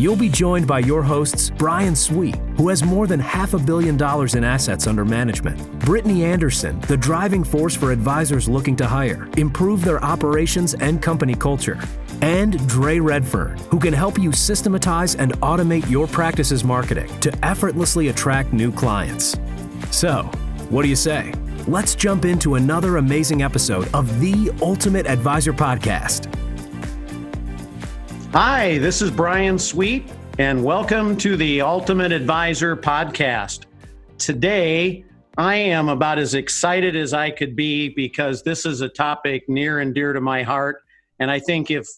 You'll be joined by your hosts, Brian Sweet, who has more than half a billion dollars in assets under management, Brittany Anderson, the driving force for advisors looking to hire, improve their operations and company culture, and Dre Redfern, who can help you systematize and automate your practice's marketing to effortlessly attract new clients. So, what do you say? Let's jump into another amazing episode of the Ultimate Advisor Podcast. Hi, this is Brian Sweet, and welcome to the Ultimate Advisor Podcast. Today, I am about as excited as I could be because this is a topic near and dear to my heart. And I think if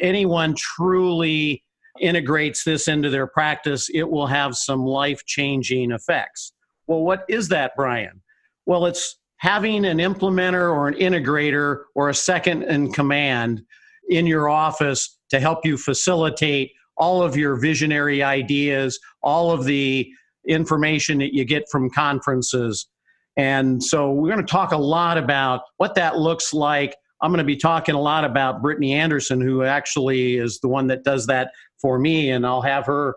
anyone truly integrates this into their practice, it will have some life changing effects. Well, what is that, Brian? Well, it's having an implementer or an integrator or a second in command in your office to help you facilitate all of your visionary ideas, all of the information that you get from conferences. And so we're going to talk a lot about what that looks like. I'm going to be talking a lot about Brittany Anderson, who actually is the one that does that for me, and I'll have her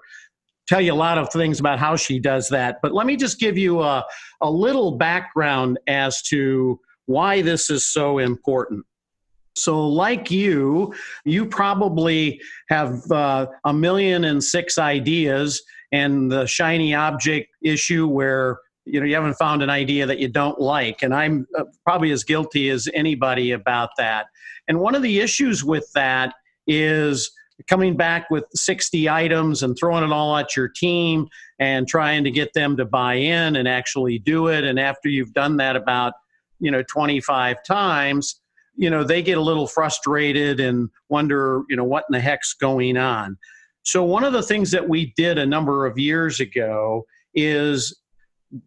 tell you a lot of things about how she does that. But let me just give you a, a little background as to why this is so important. So, like you, you probably have uh, a million and six ideas, and the shiny object issue where you know you haven't found an idea that you don't like, and I'm uh, probably as guilty as anybody about that. And one of the issues with that is coming back with 60 items and throwing it all at your team and trying to get them to buy in and actually do it. And after you've done that about you know 25 times you know they get a little frustrated and wonder you know what in the heck's going on. So one of the things that we did a number of years ago is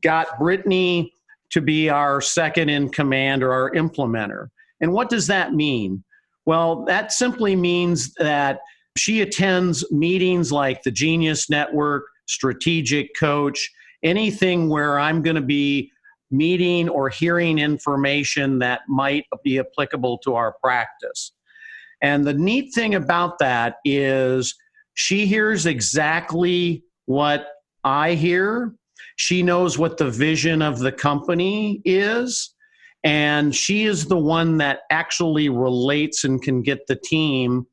got brittany to be our second in command or our implementer. And what does that mean? Well that simply means that she attends meetings like the genius network strategic coach anything where i'm going to be meeting or hearing information that might be applicable to our practice. And the neat thing about that is she hears exactly what I hear. She knows what the vision of the company is. And she is the one that actually relates and can get the team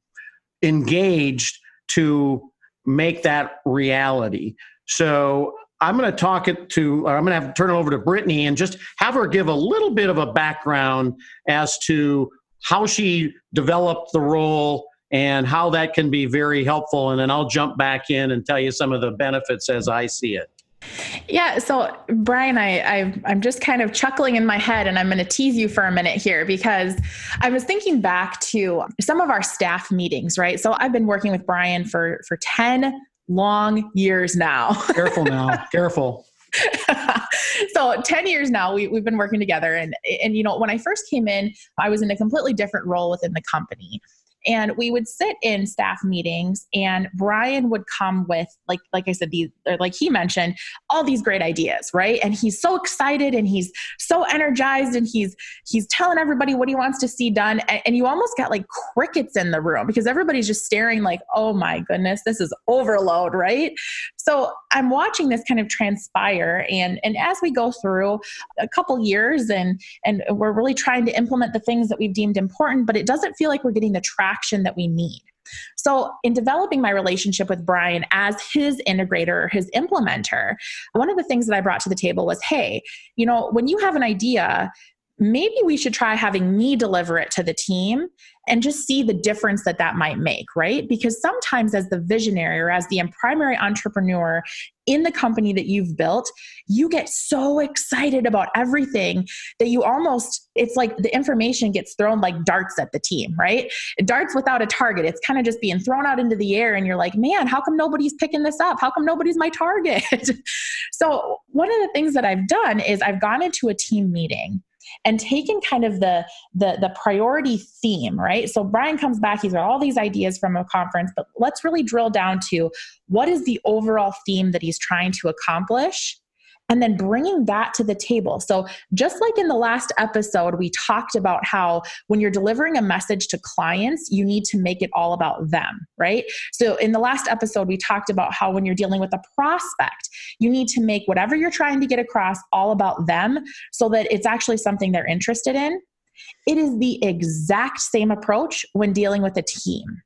engaged to make that reality. So I'm going to talk it to, I'm going to have to turn it over to Brittany and just have her give a little bit of a background as to how she developed the role and how that can be very helpful. And then I'll jump back in and tell you some of the benefits as I see it. Yeah, so Brian, I, I am just kind of chuckling in my head, and I'm going to tease you for a minute here because I was thinking back to some of our staff meetings, right? So I've been working with Brian for for ten long years now. careful now, careful. so 10 years now we, we've been working together and and you know when i first came in i was in a completely different role within the company and we would sit in staff meetings and brian would come with like like i said these like he mentioned all these great ideas right? And he's so excited and he's so energized and he's he's telling everybody what he wants to see done. And, and you almost got like crickets in the room because everybody's just staring like oh my goodness this is overload right? So i'm watching this kind of transpire and and as we go through a couple years and and we're really trying to implement the things that we've deemed important but it doesn't feel like we're getting the traction that we need. So, in developing my relationship with Brian as his integrator, his implementer, one of the things that I brought to the table was hey, you know, when you have an idea, maybe we should try having me deliver it to the team and just see the difference that that might make, right? Because sometimes, as the visionary or as the primary entrepreneur in the company that you've built, you get so excited about everything that you almost, it's like the information gets thrown like darts at the team, right? Darts without a target. It's kind of just being thrown out into the air, and you're like, man, how come nobody's picking this up? How come nobody's my target? so, one of the things that I've done is I've gone into a team meeting and taken kind of the, the the priority theme right? So brian comes back he's got all these ideas from a conference but let's really drill down to what is the overall theme that he's trying to accomplish and then bringing that to the table. So, just like in the last episode, we talked about how when you're delivering a message to clients, you need to make it all about them, right? So, in the last episode, we talked about how when you're dealing with a prospect, you need to make whatever you're trying to get across all about them so that it's actually something they're interested in. It is the exact same approach when dealing with a team.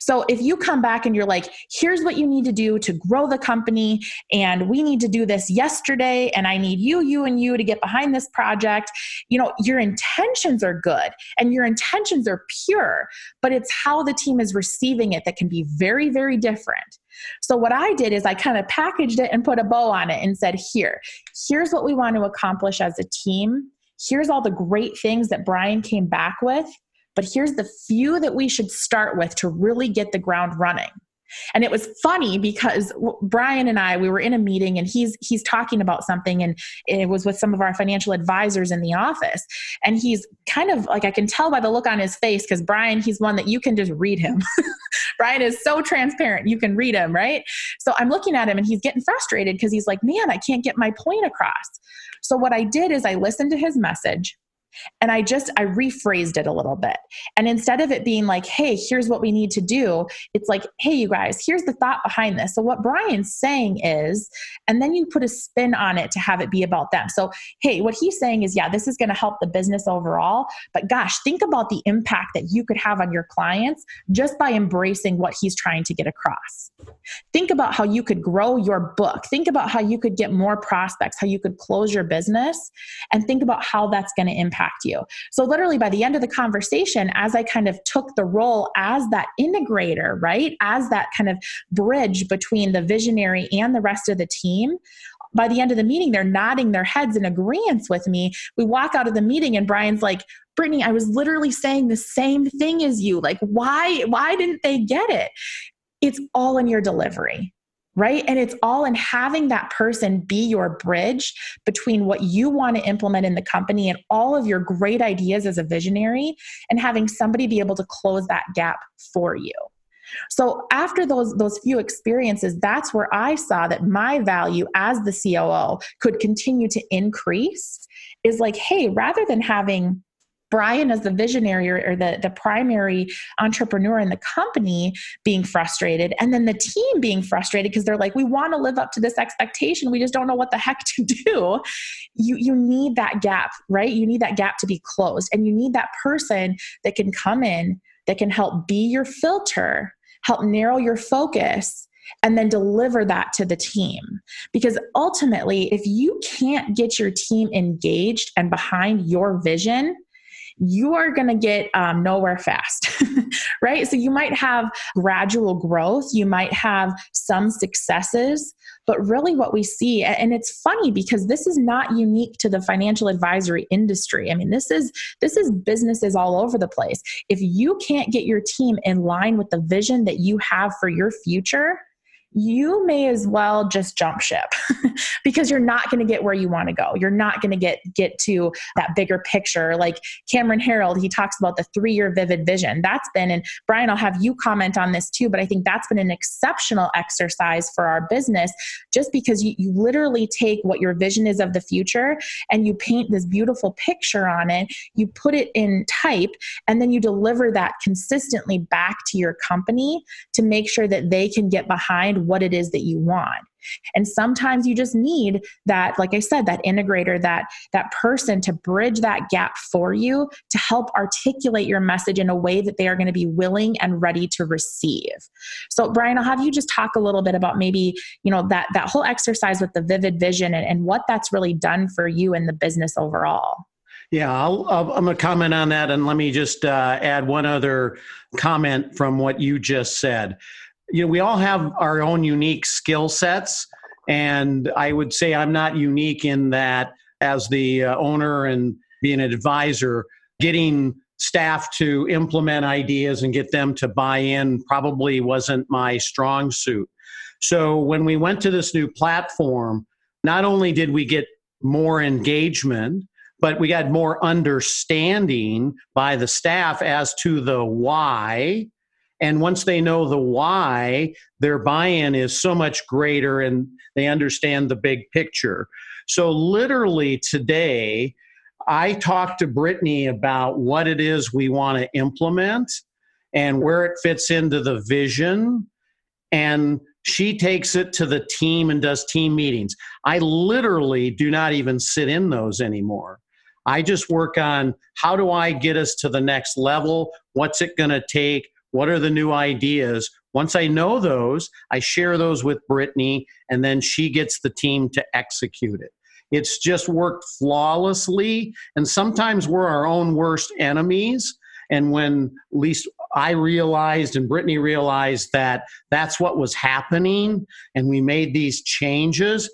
So if you come back and you're like, here's what you need to do to grow the company, and we need to do this yesterday, and I need you, you, and you to get behind this project, you know, your intentions are good and your intentions are pure, but it's how the team is receiving it that can be very, very different. So what I did is I kind of packaged it and put a bow on it and said, here, here's what we want to accomplish as a team. Here's all the great things that Brian came back with but here's the few that we should start with to really get the ground running. And it was funny because Brian and I we were in a meeting and he's he's talking about something and it was with some of our financial advisors in the office and he's kind of like I can tell by the look on his face cuz Brian he's one that you can just read him. Brian is so transparent. You can read him, right? So I'm looking at him and he's getting frustrated because he's like, "Man, I can't get my point across." So what I did is I listened to his message and I just, I rephrased it a little bit. And instead of it being like, hey, here's what we need to do, it's like, hey, you guys, here's the thought behind this. So what Brian's saying is, and then you put a spin on it to have it be about them. So, hey, what he's saying is, yeah, this is going to help the business overall. But gosh, think about the impact that you could have on your clients just by embracing what he's trying to get across. Think about how you could grow your book. Think about how you could get more prospects, how you could close your business, and think about how that's going to impact you. So, literally, by the end of the conversation, as I kind of took the role as that integrator, right, as that kind of bridge between the visionary and the rest of the team, by the end of the meeting, they're nodding their heads in agreement with me. We walk out of the meeting, and Brian's like, Brittany, I was literally saying the same thing as you. Like, why, why didn't they get it? it's all in your delivery right? And it's all in having that person be your bridge between what you want to implement in the company and all of your great ideas as a visionary and having somebody be able to close that gap for you. So after those those few experiences, that's where I saw that my value as the COO could continue to increase is like, hey, rather than having Brian as the visionary or, or, the, the primary entrepreneur in the company being frustrated and then the team being frustrated because they're like, we want to live up to this expectation. We just don't know what the heck to do. You, you need that gap, right? You need that gap to be closed. And you need that person that can come in, that can help be your filter, help narrow your focus and then deliver that to the team. Because ultimately, if you can't get your team engaged and behind your vision, you are going to get um, nowhere fast, right? So you might have gradual growth, you might have some successes, but really what we see, and it's funny because this is not unique to the financial advisory industry. I mean, this is this is businesses all over the place. If you can't get your team in line with the vision that you have for your future, you may as well just jump ship because you're not going to get where you want to go. You're not going to get get to that bigger picture. Like Cameron Herold, he talks about the three-year vivid vision. That's been, and Brian, I'll have you comment on this too, but I think that's been an exceptional exercise for our business just because you, you literally take what your vision is of the future and you paint this beautiful picture on it, you put it in type, and then you deliver that consistently back to your company to make sure that they can get behind what it is that you want and sometimes you just need that like i said that integrator that that person to bridge that gap for you to help articulate your message in a way that they are going to be willing and ready to receive so brian i'll have you just talk a little bit about maybe you know that that whole exercise with the vivid vision and, and what that's really done for you in the business overall Yeah, I'll, I'm going to comment on that. And let me just uh, add one other comment from what you just said. You know, we all have our own unique skill sets. And I would say I'm not unique in that as the uh, owner and being an advisor, getting staff to implement ideas and get them to buy in probably wasn't my strong suit. So when we went to this new platform, not only did we get more engagement, but we got more understanding by the staff as to the why. And once they know the why, their buy in is so much greater and they understand the big picture. So, literally, today, I talked to Brittany about what it is we want to implement and where it fits into the vision. And she takes it to the team and does team meetings. I literally do not even sit in those anymore. I just work on how do I get us to the next level? What's it going to take? What are the new ideas? Once I know those, I share those with Brittany, and then she gets the team to execute it. It's just worked flawlessly. And sometimes we're our own worst enemies. And when at least I realized and Brittany realized that that's what was happening, and we made these changes,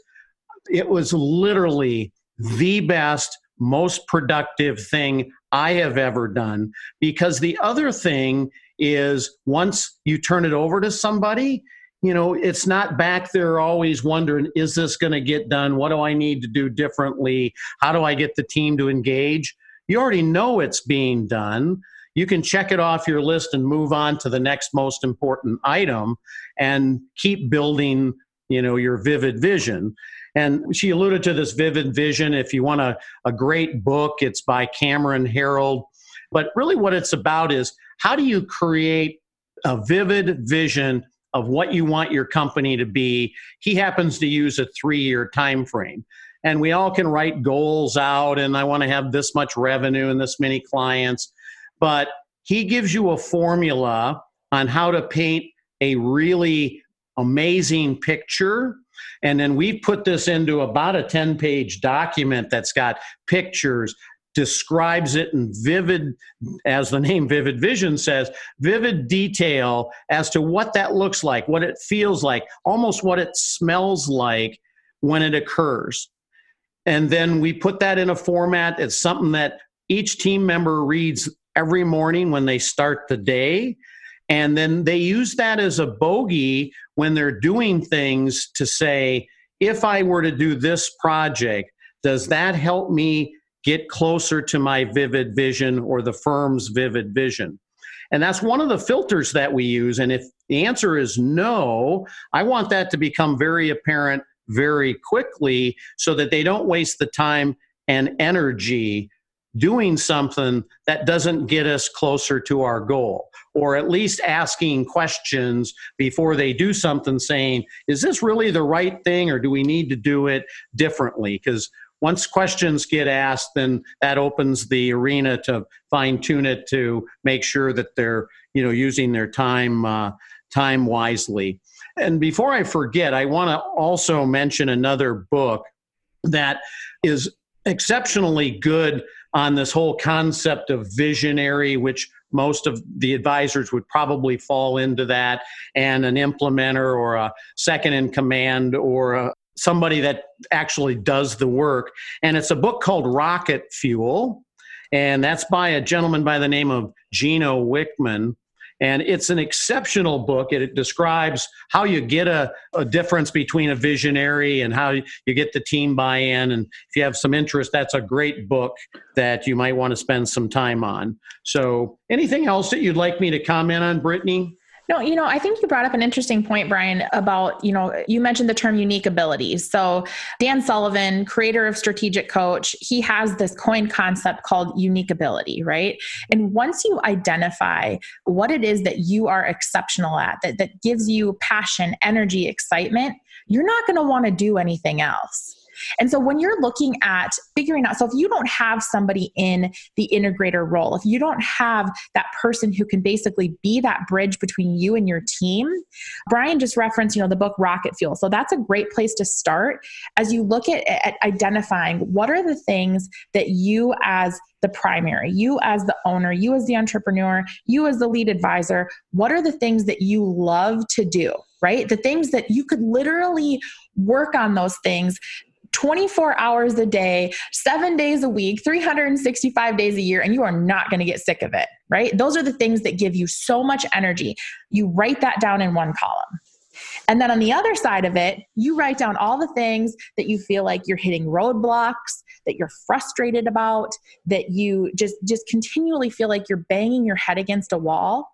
it was literally the best most productive thing I have ever done. Because the other thing is once you turn it over to somebody, you know, it's not back there always wondering, is this going to get done? What do I need to do differently? How do I get the team to engage? You already know it's being done. You can check it off your list and move on to the next most important item and keep building, you know, your vivid vision. And she alluded to this vivid vision. If you want a, a great book, it's by Cameron Herold. But really, what it's about is how do you create a vivid vision of what you want your company to be? He happens to use a three year time frame. And we all can write goals out, and I want to have this much revenue and this many clients. But he gives you a formula on how to paint a really amazing picture and then we put this into about a 10 page document that's got pictures, describes it in vivid, as the name Vivid Vision says, vivid detail as to what that looks like, what it feels like, almost what it smells like when it occurs. And then we put that in a format. It's something that each team member reads every morning when they start the day. And then they use that as a bogey when they're doing things to say, if I were to do this project, does that help me get closer to my vivid vision or the firm's vivid vision? And that's one of the filters that we use. And if the answer is no, I want that to become very apparent very quickly so that they don't waste the time and energy doing something that doesn't get us closer to our goal or at least asking questions before they do something saying is this really the right thing or do we need to do it differently because once questions get asked then that opens the arena to fine tune it to make sure that they're you know using their time uh, time wisely. And before i forget i want to also mention another book that is exceptionally good on this whole concept of visionary, which most of the advisors would probably fall into that, and an implementer or a second in command or a, somebody that actually does the work. And it's a book called Rocket Fuel, and that's by a gentleman by the name of Gino Wickman. And it's an exceptional book. It describes how you get a, a difference between a visionary and how you get the team buy in. And if you have some interest, that's a great book that you might want to spend some time on. So, anything else that you'd like me to comment on, Brittany? No, you know, I think you brought up an interesting point, Brian, about, you know, you mentioned the term unique abilities. So, Dan Sullivan, creator of Strategic Coach, he has this coin concept called unique ability, right? And once you identify what it is that you are exceptional at, that, that gives you passion, energy, excitement, you're not going to want to do anything else And so when you're looking at figuring out, so if you don't have somebody in the integrator role, if you don't have that person who can basically be that bridge between you and your team, Brian just referenced, you know, the book Rocket Fuel. So that's a great place to start as you look at, at identifying what are the things that you as the primary, you as the owner, you as the entrepreneur, you as the lead advisor, what are the things that you love to do, right? The things that you could literally work on those things 24 hours a day, seven days a week, 365 days a year, and you are not going to get sick of it, right? Those are the things that give you so much energy. You write that down in one column. And then on the other side of it, you write down all the things that you feel like you're hitting roadblocks, that you're frustrated about, that you just just continually feel like you're banging your head against a wall.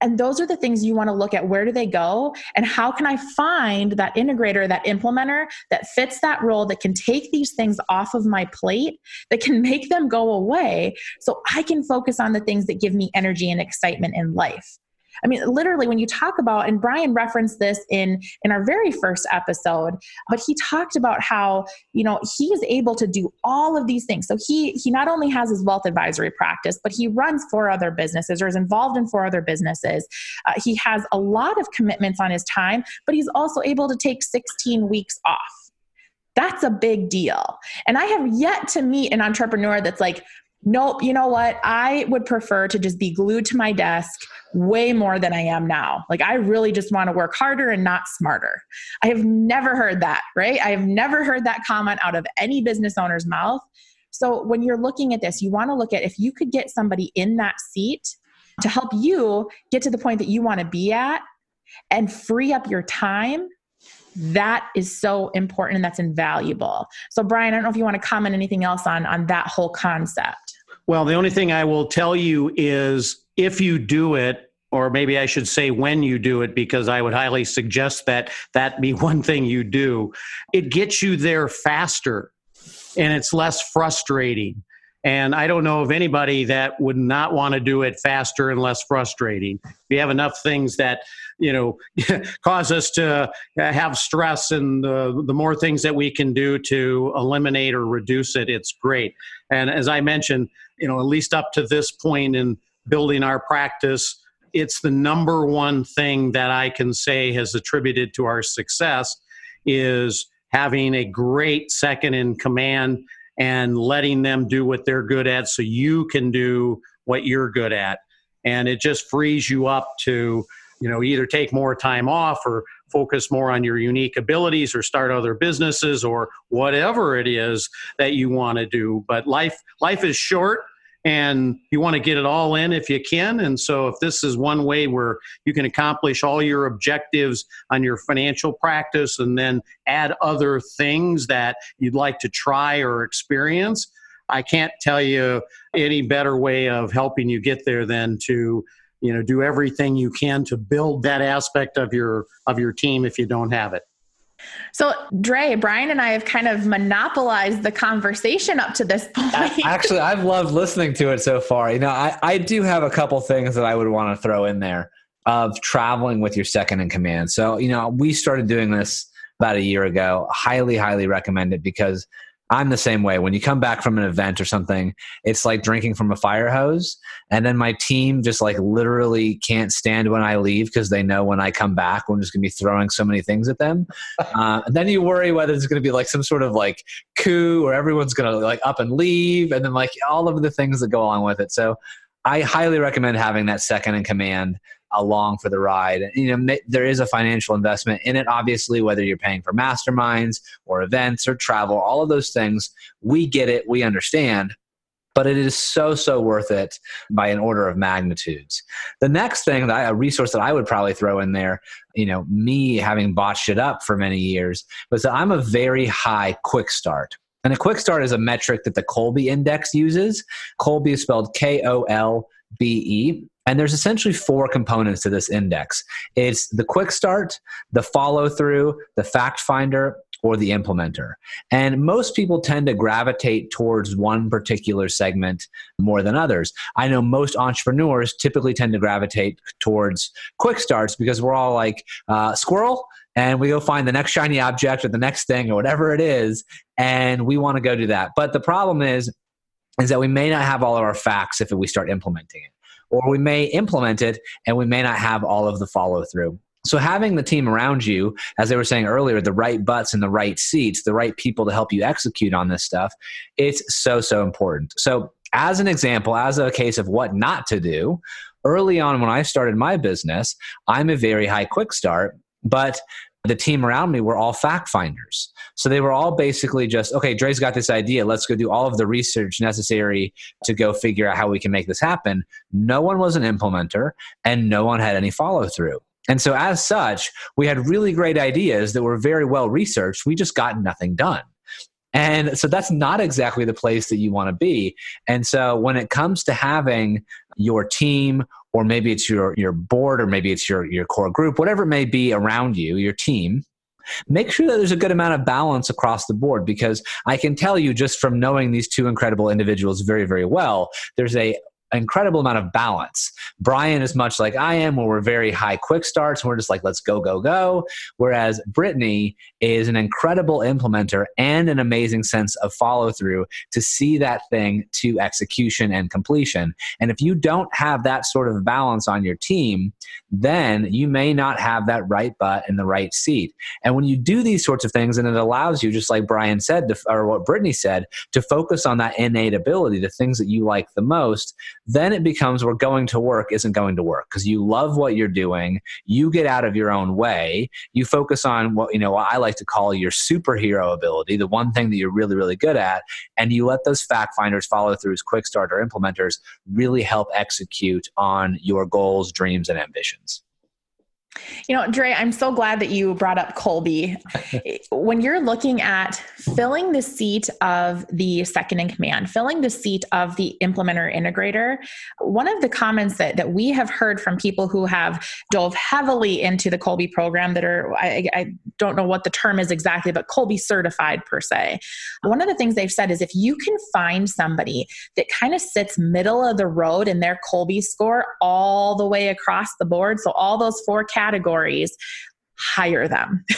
And those are the things you want to look at. Where do they go? And how can I find that integrator, that implementer that fits that role, that can take these things off of my plate, that can make them go away so I can focus on the things that give me energy and excitement in life? I mean, literally, when you talk about, and Brian referenced this in in our very first episode, but he talked about how you know he is able to do all of these things. So he he not only has his wealth advisory practice, but he runs four other businesses or is involved in four other businesses. Uh, he has a lot of commitments on his time, but he's also able to take 16 weeks off. That's a big deal. And I have yet to meet an entrepreneur that's like, nope, you know what? I would prefer to just be glued to my desk way more than I am now. Like, I really just want to work harder and not smarter. I have never heard that, right? I have never heard that comment out of any business owner's mouth. So, when you're looking at this, you want to look at if you could get somebody in that seat to help you get to the point that you want to be at and free up your time that is so important and that's invaluable. So Brian, I don't know if you want to comment anything else on on that whole concept. Well, the only thing I will tell you is if you do it, or maybe I should say when you do it, because I would highly suggest that that be one thing you do, it gets you there faster and it's less frustrating. And I don't know of anybody that would not want to do it faster and less frustrating. We have enough things that, you know, cause us to uh, have stress, and the, the more things that we can do to eliminate or reduce it, it's great. And as I mentioned, you know, at least up to this point in building our practice, it's the number one thing that I can say has attributed to our success is having a great second in command and letting them do what they're good at so you can do what you're good at. And it just frees you up to, you know, either take more time off or focus more on your unique abilities or start other businesses or whatever it is that you want to do. But life life is short and you want to get it all in if you can. And so, if this is one way where you can accomplish all your objectives on your financial practice and then add other things that you'd like to try or experience, I can't tell you any better way of helping you get there than to you know do everything you can to build that aspect of your of your team if you don't have it so, Dre, Brian and I have kind of monopolized the conversation up to this point. Actually, I've loved listening to it so far. You know, I, I do have a couple things that I would want to throw in there of traveling with your second in command. So, you know, we started doing this about a year ago. Highly, highly recommend it because I'm the same way. When you come back from an event or something, it's like drinking from a fire hose. And then my team just like literally can't stand when I leave because they know when I come back, I'm just going to be throwing so many things at them. Uh, and then you worry whether it's going to be like some sort of like coup or everyone's going to like up and leave. And then like all of the things that go along with it. So I highly recommend having that second in command along for the ride. You know, there is a financial investment in it, obviously, whether you're paying for masterminds or events or travel, all of those things. We get it, we understand. But it is so, so worth it by an order of magnitudes. The next thing that I, a resource that I would probably throw in there, you know, me having botched it up for many years, was that I'm a very high quick start. And a quick start is a metric that the Kolbe Index uses. Kolbe is spelled K O L B E. And there's essentially four components to this index it's the quick start, the follow through, the fact finder, or the implementer. And most people tend to gravitate towards one particular segment more than others. I know most entrepreneurs typically tend to gravitate towards quick starts because we're all like, uh, squirrel, and we go find the next shiny object or the next thing or whatever it is, and we want to go do that. But the problem is, is that we may not have all of our facts if we start implementing it or we may implement it and we may not have all of the follow through. So, having the team around you, as they were saying earlier, the right butts in the right seats, the right people to help you execute on this stuff, it's so, so important. So, as an example, as a case of what not to do, early on when I started my business, I'm a very high quick start, but the team around me were all fact finders. So they were all basically just, okay, Dre's got this idea. Let's go do all of the research necessary to go figure out how we can make this happen. No one was an implementer and no one had any follow through. And so, as such, we had really great ideas that were very well researched. We just got nothing done. And so that's not exactly the place that you want to be. And so when it comes to having your team or maybe it's your your board or maybe it's your your core group whatever it may be around you your team make sure that there's a good amount of balance across the board because i can tell you just from knowing these two incredible individuals very very well there's a incredible amount of balance. Brian is much like I am, where we're very high quick starts. And we're just like, let's go, go, go. Whereas Brittany is an incredible implementer and an amazing sense of follow through to see that thing to execution and completion. And if you don't have that sort of balance on your team, then you may not have that right butt in the right seat. And when you do these sorts of things, and it allows you, just like Brian said, to, or what Brittany said, to focus on that innate ability, the things that you like the most, then it becomes where going to work isn't going to work because you love what you're doing. You get out of your own way. You focus on what, you know, what I like to call your superhero ability, the one thing that you're really, really good at. And you let those fact finders follow throughs, quick start or implementers really help execute on your goals, dreams, and ambitions. You know, Dre, I'm so glad that you brought up Kolbe. when you're looking at filling the seat of the second in command, filling the seat of the implementer integrator, one of the comments that, that we have heard from people who have dove heavily into the Kolbe program that are, I, I don't know what the term is exactly, but Kolbe certified per se. One of the things they've said is if you can find somebody that kind of sits middle of the road in their Kolbe score all the way across the board, so all those four categories hire them.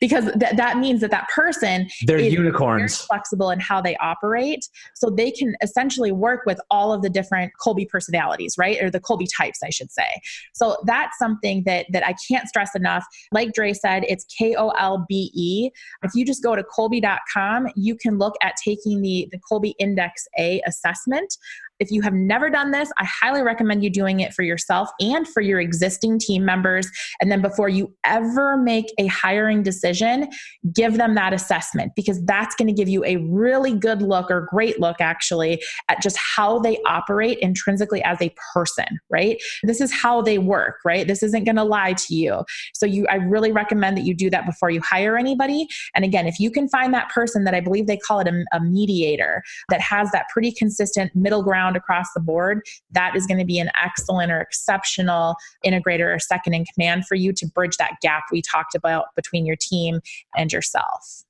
Because th- that means that that person they're unicorns. flexible in how they operate. So they can essentially work with all of the different kolbe personalities right? Or the kolbe types i should say. So that's something that that i can't stress enough. Like dre said it's k-o-l-b-e if you just go to kolbe.com you can look at taking the the kolbe index a assessment if you have never done this, I highly recommend you doing it for yourself and for your existing team members. And then before you ever make a hiring decision, give them that assessment because that's going to give you a really good look or great look actually at just how they operate intrinsically as a person, right? This is how they work, right? This isn't going to lie to you. So you I really recommend that you do that before you hire anybody. And again, if you can find that person that I believe they call it a, a mediator that has that pretty consistent middle ground across the board, that is going to be an excellent or exceptional integrator or second in command for you to bridge that gap we talked about between your team and yourself.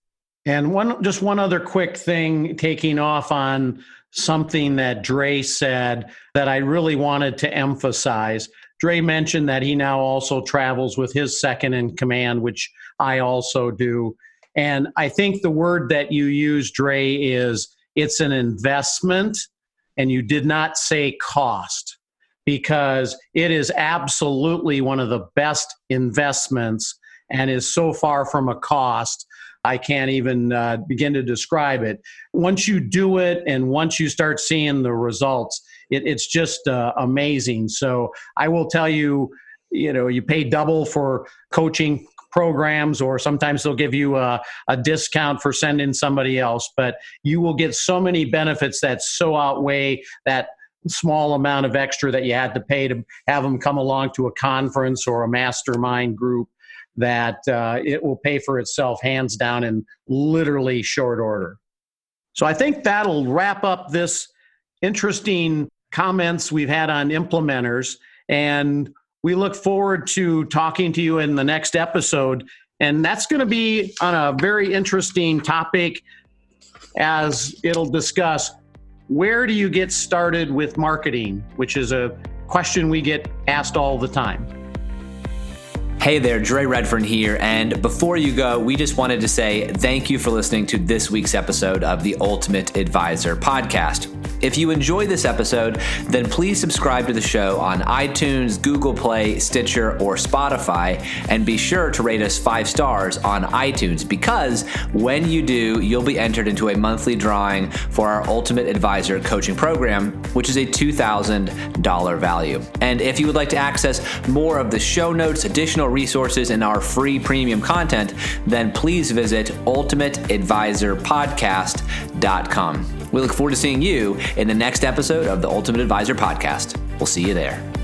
And one just one other quick thing taking off on something that Dre said that I really wanted to emphasize. Dre mentioned that he now also travels with his second in command, which I also do. And I think the word that you use, Dre, is it's an investment and you did not say cost because it is absolutely one of the best investments and is so far from a cost. I can't even uh, begin to describe it. Once you do it and once you start seeing the results, it, it's just uh, amazing. So I will tell you, you know, you pay double for coaching programs, or sometimes they'll give you a, a discount for sending somebody else. But you will get so many benefits that so outweigh that small amount of extra that you had to pay to have them come along to a conference or a mastermind group that uh, it will pay for itself hands down in literally short order. So I think that'll wrap up this interesting comments we've had on implementers. And we look forward to talking to you in the next episode And that's going to be on a very interesting topic as it'll discuss where do you get started with marketing, which is a question we get asked all the time. Hey there, Dre Redfern here. And before you go, we just wanted to say thank you for listening to this week's episode of the Ultimate Advisor podcast. If you enjoy this episode, then please subscribe to the show on iTunes, Google Play, Stitcher, or Spotify, and be sure to rate us five stars on iTunes because when you do, you'll be entered into a monthly drawing for our Ultimate Advisor coaching program, which is a $2,000 value. And if you would like to access more of the show notes, additional resources, and our free premium content, then please visit ultimateadvisorpodcast.com. We look forward to seeing you in the next episode of the Ultimate Advisor Podcast. We'll see you there.